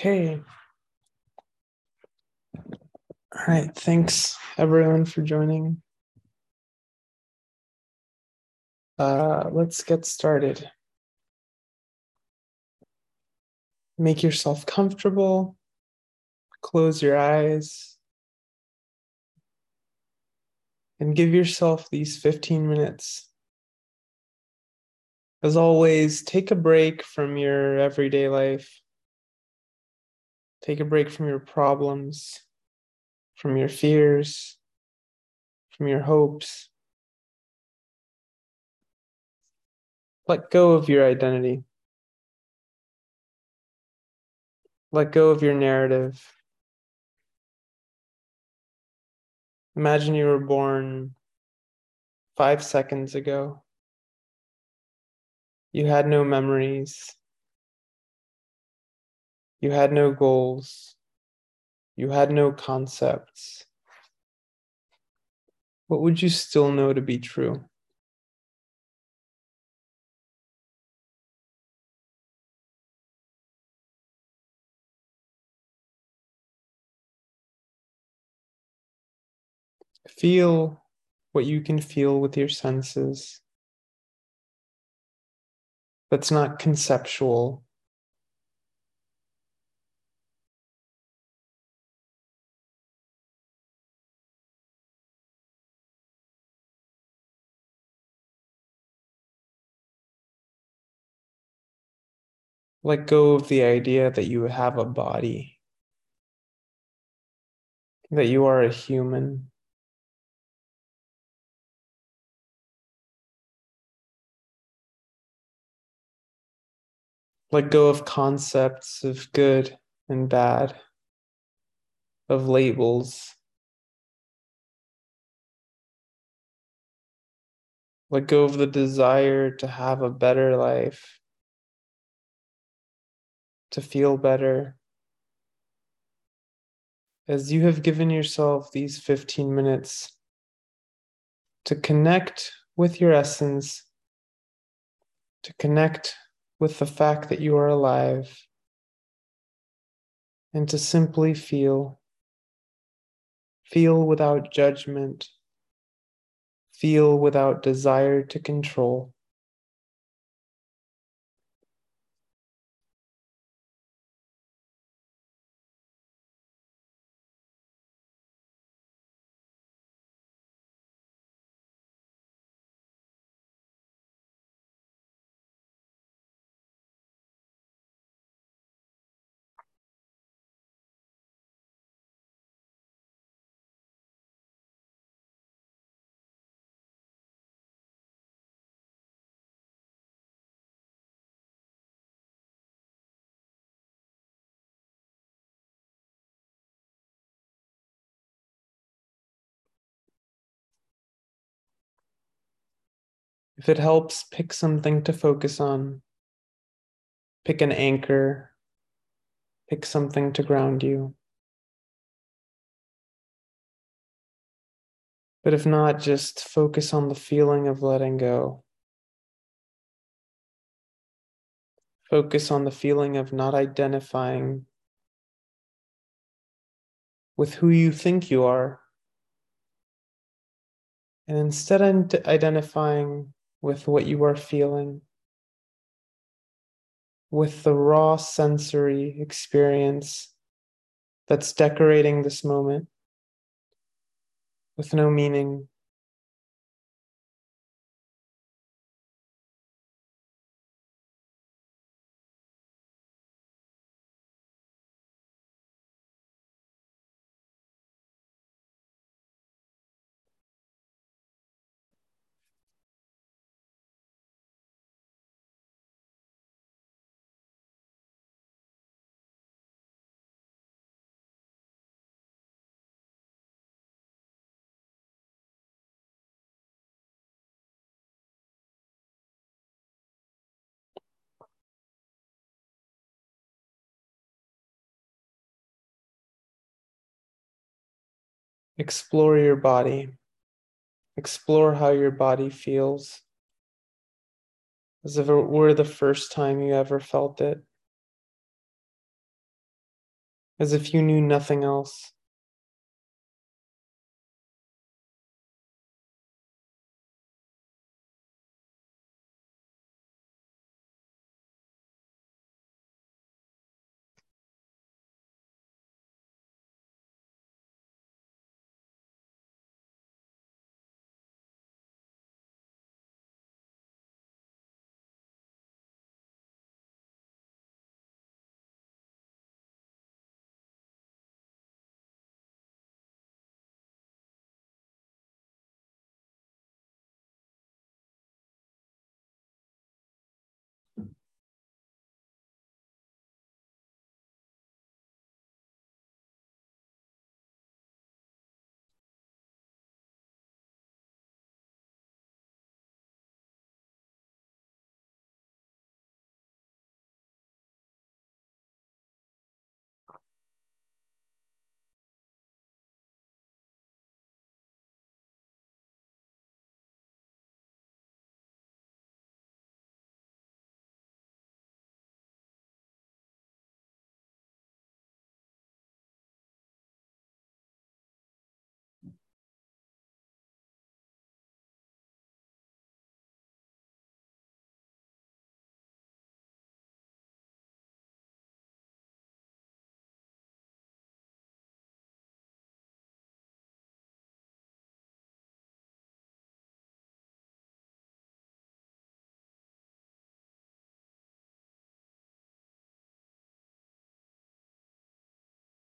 Okay. All right. Thanks everyone for joining. Uh, let's get started. Make yourself comfortable. Close your eyes. And give yourself these 15 minutes. As always, take a break from your everyday life. Take a break from your problems, from your fears, from your hopes. Let go of your identity. Let go of your narrative. Imagine you were born five seconds ago. You had no memories. You had no goals. You had no concepts. What would you still know to be true? Feel what you can feel with your senses. That's not conceptual. Let go of the idea that you have a body, that you are a human. Let go of concepts of good and bad, of labels. Let go of the desire to have a better life, to feel better. As you have given yourself these 15 minutes to connect with your essence, to connect with the fact that you are alive and to simply feel. Feel without judgment. Feel without desire to control. If it helps, pick something to focus on. Pick an anchor. Pick something to ground you. But if not, just focus on the feeling of letting go. Focus on the feeling of not identifying with who you think you are. And instead, of identifying with what you are feeling, with the raw sensory experience that's decorating this moment with no meaning. Explore your body. Explore how your body feels as if it were the first time you ever felt it. as if you knew nothing else.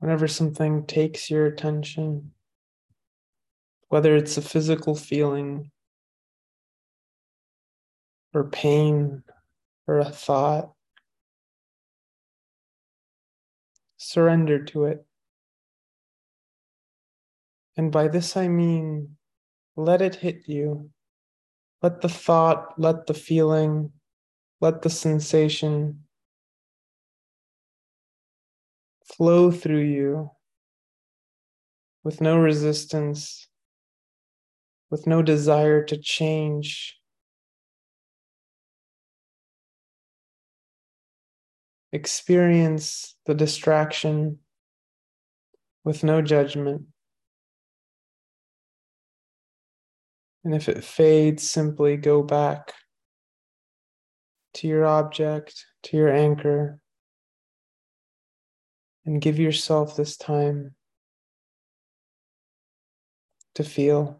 Whenever something takes your attention, whether it's a physical feeling or pain or a thought, surrender to it. And by this I mean, let it hit you. Let the thought, let the feeling, let the sensation flow through you with no resistance, with no desire to change. Experience the distraction with no judgment. And if it fades, simply go back to your object, to your anchor, and give yourself this time to feel.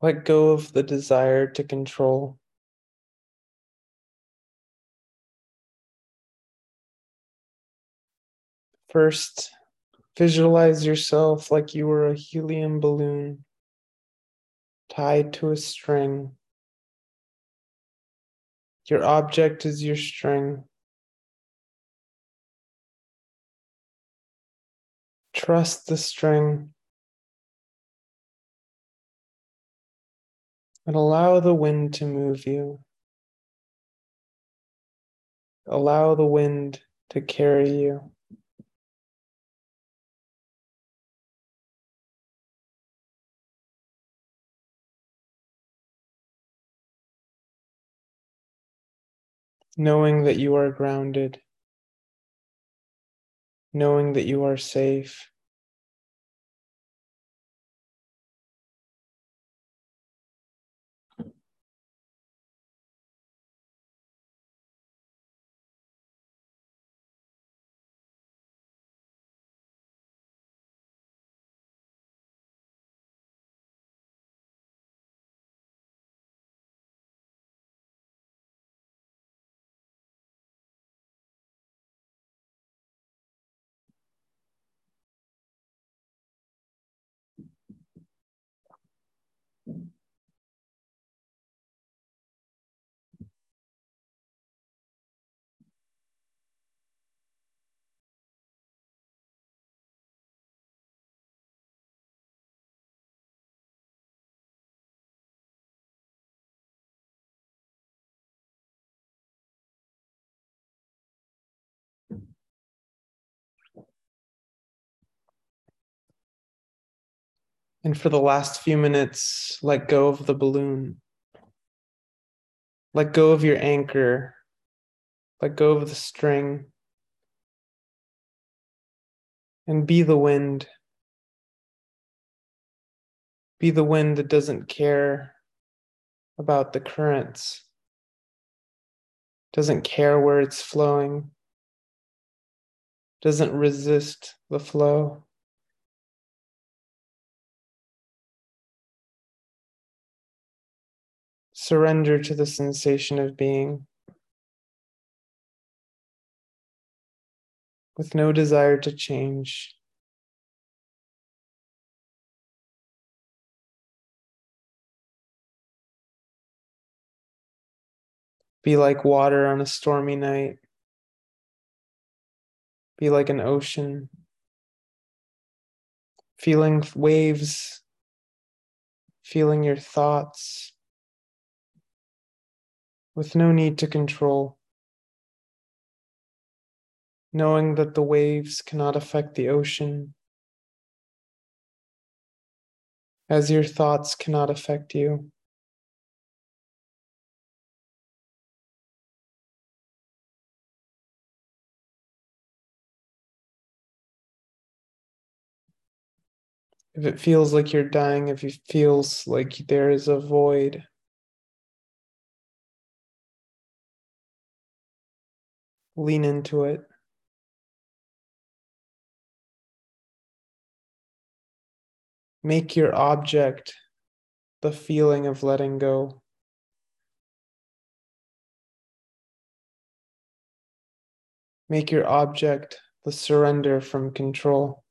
Let go of the desire to control. First, visualize yourself like you were a helium balloon tied to a string. Your object is your string. Trust the string and allow the wind to move you. Allow the wind to carry you. knowing that you are grounded, knowing that you are safe. And for the last few minutes, let go of the balloon. Let go of your anchor. Let go of the string. And be the wind. Be the wind that doesn't care about the currents, doesn't care where it's flowing, doesn't resist the flow. Surrender to the sensation of being with no desire to change. Be like water on a stormy night. Be like an ocean, feeling waves, feeling your thoughts with no need to control, knowing that the waves cannot affect the ocean, as your thoughts cannot affect you. If it feels like you're dying, if it feels like there is a void, lean into it. Make your object the feeling of letting go. Make your object the surrender from control.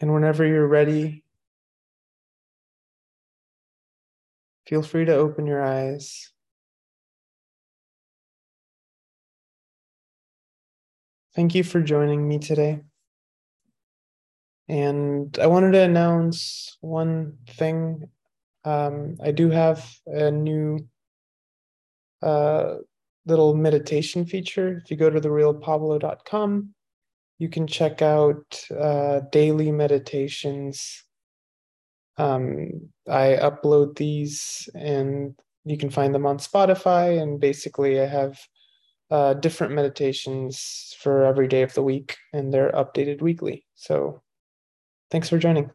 And whenever you're ready, feel free to open your eyes. Thank you for joining me today. And I wanted to announce one thing. Um, I do have a new uh, little meditation feature. If you go to therealpablo.com, you can check out uh, daily meditations. Um, I upload these and you can find them on Spotify. And basically, I have uh, different meditations for every day of the week, and they're updated weekly. So thanks for joining.